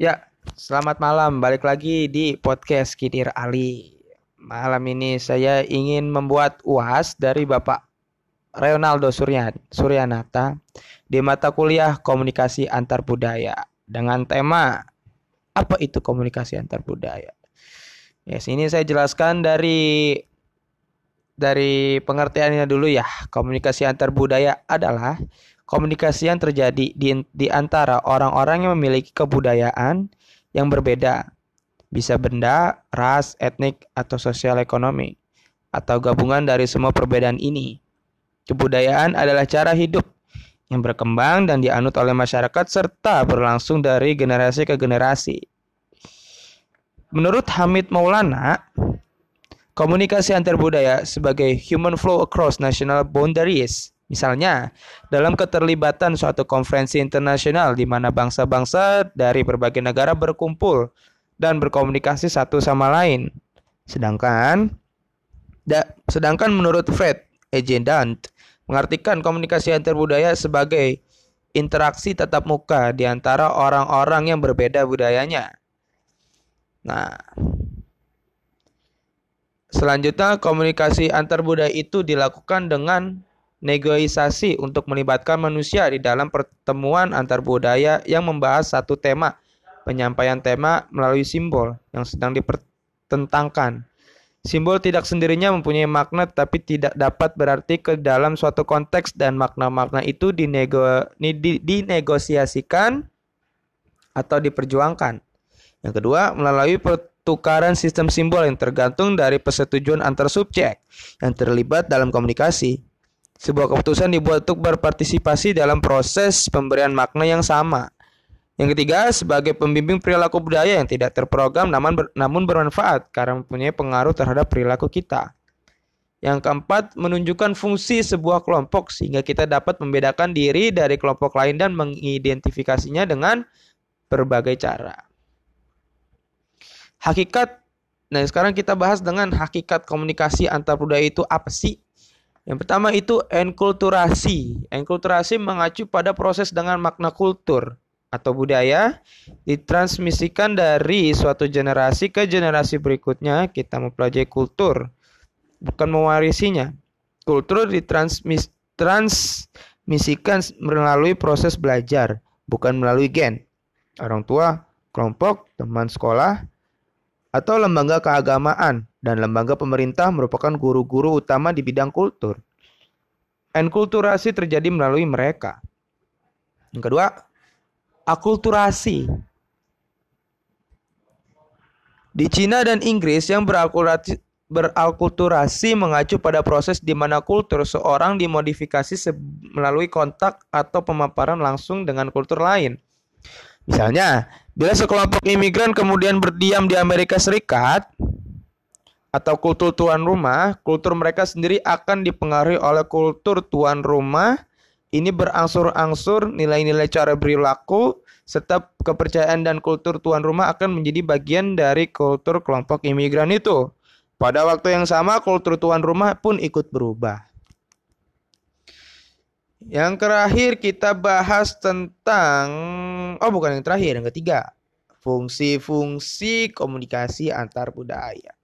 Ya, selamat malam. Balik lagi di podcast Kidir Ali. Malam ini saya ingin membuat UAS dari Bapak Ronaldo Suryan, Suryanata di mata kuliah Komunikasi Antar Budaya dengan tema apa itu komunikasi antar budaya. Ya, sini saya jelaskan dari dari pengertiannya dulu ya. Komunikasi antar budaya adalah komunikasi yang terjadi di, di antara orang-orang yang memiliki kebudayaan yang berbeda. Bisa benda, ras, etnik, atau sosial ekonomi, atau gabungan dari semua perbedaan ini. Kebudayaan adalah cara hidup yang berkembang dan dianut oleh masyarakat serta berlangsung dari generasi ke generasi. Menurut Hamid Maulana, komunikasi antar budaya sebagai human flow across national boundaries Misalnya, dalam keterlibatan suatu konferensi internasional di mana bangsa-bangsa dari berbagai negara berkumpul dan berkomunikasi satu sama lain. Sedangkan da, sedangkan menurut Fred Egendant mengartikan komunikasi antar budaya sebagai interaksi tatap muka di antara orang-orang yang berbeda budayanya. Nah, selanjutnya komunikasi antar budaya itu dilakukan dengan negosiasi untuk melibatkan manusia di dalam pertemuan antar budaya yang membahas satu tema, penyampaian tema melalui simbol yang sedang dipertentangkan. Simbol tidak sendirinya mempunyai makna tapi tidak dapat berarti ke dalam suatu konteks dan makna-makna itu dinego, dinegosiasikan atau diperjuangkan. Yang kedua, melalui pertukaran sistem simbol yang tergantung dari persetujuan antar subjek yang terlibat dalam komunikasi. Sebuah keputusan dibuat untuk berpartisipasi dalam proses pemberian makna yang sama. Yang ketiga, sebagai pembimbing perilaku budaya yang tidak terprogram namun, ber, namun bermanfaat karena mempunyai pengaruh terhadap perilaku kita. Yang keempat, menunjukkan fungsi sebuah kelompok sehingga kita dapat membedakan diri dari kelompok lain dan mengidentifikasinya dengan berbagai cara. Hakikat Nah, sekarang kita bahas dengan hakikat komunikasi antar budaya itu apa sih? Yang pertama itu enkulturasi. Enkulturasi mengacu pada proses dengan makna kultur atau budaya ditransmisikan dari suatu generasi ke generasi berikutnya. Kita mempelajari kultur, bukan mewarisinya. Kultur ditransmisikan melalui proses belajar, bukan melalui gen. Orang tua, kelompok, teman sekolah, atau lembaga keagamaan dan lembaga pemerintah merupakan guru-guru utama di bidang kultur. Enkulturasi terjadi melalui mereka. Yang kedua, akulturasi. Di Cina dan Inggris yang berakulturasi, berakulturasi mengacu pada proses di mana kultur seorang dimodifikasi melalui kontak atau pemaparan langsung dengan kultur lain. Misalnya, bila sekelompok imigran kemudian berdiam di Amerika Serikat, atau kultur tuan rumah, kultur mereka sendiri akan dipengaruhi oleh kultur tuan rumah. Ini berangsur-angsur nilai-nilai cara perilaku serta kepercayaan dan kultur tuan rumah akan menjadi bagian dari kultur kelompok imigran itu. Pada waktu yang sama, kultur tuan rumah pun ikut berubah. Yang terakhir kita bahas tentang oh bukan yang terakhir, yang ketiga. Fungsi-fungsi komunikasi antar budaya.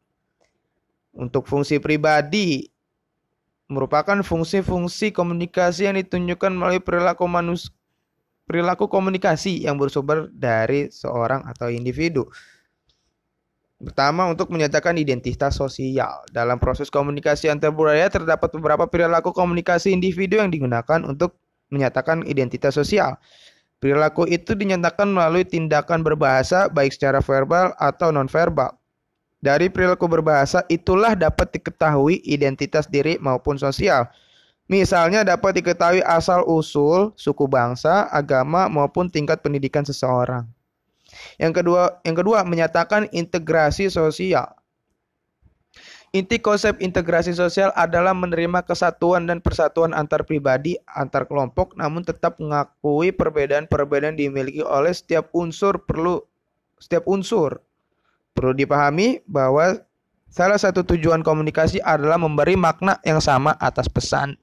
Untuk fungsi pribadi merupakan fungsi-fungsi komunikasi yang ditunjukkan melalui perilaku manus perilaku komunikasi yang bersumber dari seorang atau individu. Pertama, untuk menyatakan identitas sosial. Dalam proses komunikasi antar budaya terdapat beberapa perilaku komunikasi individu yang digunakan untuk menyatakan identitas sosial. Perilaku itu dinyatakan melalui tindakan berbahasa baik secara verbal atau nonverbal. Dari perilaku berbahasa itulah dapat diketahui identitas diri maupun sosial. Misalnya dapat diketahui asal-usul, suku bangsa, agama maupun tingkat pendidikan seseorang. Yang kedua, yang kedua menyatakan integrasi sosial. Inti konsep integrasi sosial adalah menerima kesatuan dan persatuan antar pribadi, antar kelompok, namun tetap mengakui perbedaan-perbedaan dimiliki oleh setiap unsur perlu setiap unsur Perlu dipahami bahwa salah satu tujuan komunikasi adalah memberi makna yang sama atas pesan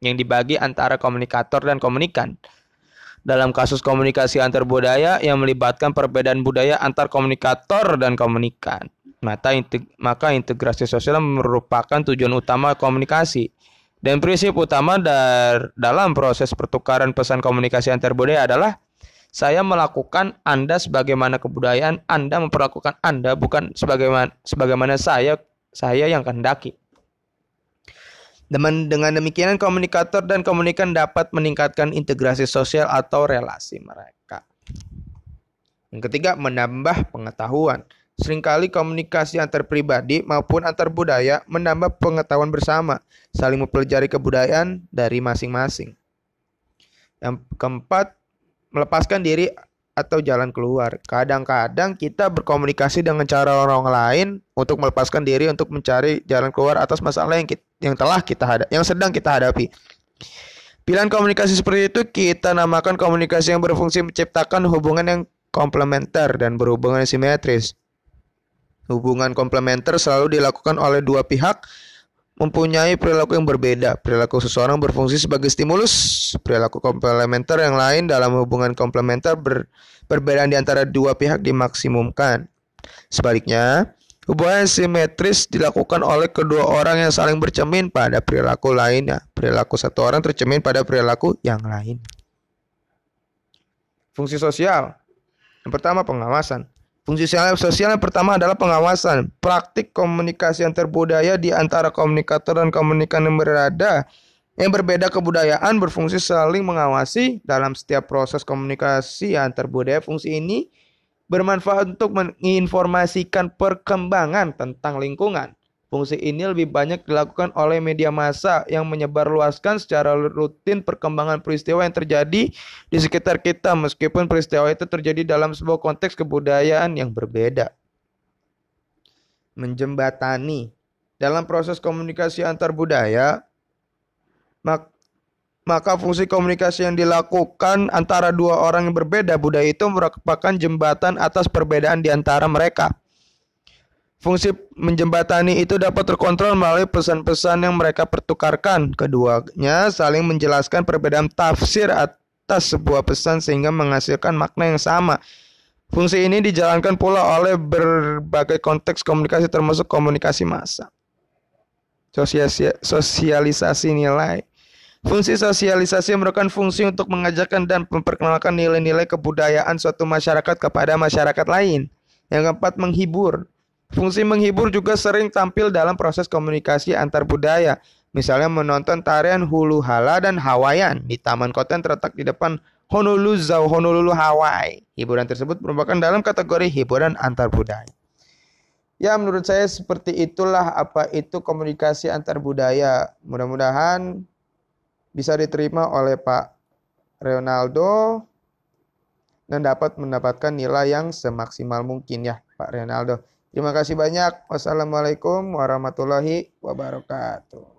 yang dibagi antara komunikator dan komunikan. dalam kasus komunikasi antar budaya yang melibatkan perbedaan budaya antar komunikator dan komunikan. Maka, maka integrasi sosial merupakan tujuan utama komunikasi. Dan prinsip utama dar, dalam proses pertukaran pesan komunikasi antar budaya adalah saya melakukan Anda sebagaimana kebudayaan Anda memperlakukan Anda bukan sebagaimana sebagaimana saya saya yang kehendaki. Dengan, dengan demikian komunikator dan komunikan dapat meningkatkan integrasi sosial atau relasi mereka. Yang ketiga, menambah pengetahuan. Seringkali komunikasi antar pribadi maupun antar budaya menambah pengetahuan bersama, saling mempelajari kebudayaan dari masing-masing. Yang keempat, melepaskan diri atau jalan keluar. Kadang-kadang kita berkomunikasi dengan cara orang lain untuk melepaskan diri untuk mencari jalan keluar atas masalah yang kita, yang telah kita hadapi, yang sedang kita hadapi. Pilihan komunikasi seperti itu kita namakan komunikasi yang berfungsi menciptakan hubungan yang komplementer dan berhubungan simetris. Hubungan komplementer selalu dilakukan oleh dua pihak mempunyai perilaku yang berbeda. Perilaku seseorang berfungsi sebagai stimulus, perilaku komplementer yang lain dalam hubungan komplementer ber, perbedaan di antara dua pihak dimaksimumkan. Sebaliknya, Hubungan simetris dilakukan oleh kedua orang yang saling bercermin pada perilaku lainnya. Perilaku satu orang tercermin pada perilaku yang lain. Fungsi sosial. Yang pertama pengawasan. Fungsi sosial yang pertama adalah pengawasan. Praktik komunikasi antar budaya di antara komunikator dan komunikan yang berada yang berbeda kebudayaan berfungsi saling mengawasi dalam setiap proses komunikasi antar budaya. Fungsi ini bermanfaat untuk menginformasikan perkembangan tentang lingkungan. Fungsi ini lebih banyak dilakukan oleh media massa yang menyebarluaskan secara rutin perkembangan peristiwa yang terjadi di sekitar kita meskipun peristiwa itu terjadi dalam sebuah konteks kebudayaan yang berbeda. Menjembatani dalam proses komunikasi antar budaya, maka fungsi komunikasi yang dilakukan antara dua orang yang berbeda budaya itu merupakan jembatan atas perbedaan di antara mereka. Fungsi menjembatani itu dapat terkontrol melalui pesan-pesan yang mereka pertukarkan. Keduanya saling menjelaskan perbedaan tafsir atas sebuah pesan sehingga menghasilkan makna yang sama. Fungsi ini dijalankan pula oleh berbagai konteks komunikasi termasuk komunikasi massa. Sosialisasi nilai Fungsi sosialisasi merupakan fungsi untuk mengajarkan dan memperkenalkan nilai-nilai kebudayaan suatu masyarakat kepada masyarakat lain. Yang keempat, menghibur. Fungsi menghibur juga sering tampil dalam proses komunikasi antar budaya. Misalnya menonton tarian Hulu Hala dan Hawaiian di Taman Kota yang terletak di depan Honolulu Zoo, Honolulu, Hawaii. Hiburan tersebut merupakan dalam kategori hiburan antar budaya. Ya, menurut saya seperti itulah apa itu komunikasi antar budaya. Mudah-mudahan bisa diterima oleh Pak Ronaldo dan dapat mendapatkan nilai yang semaksimal mungkin ya Pak Ronaldo. Terima kasih banyak. Wassalamualaikum warahmatullahi wabarakatuh.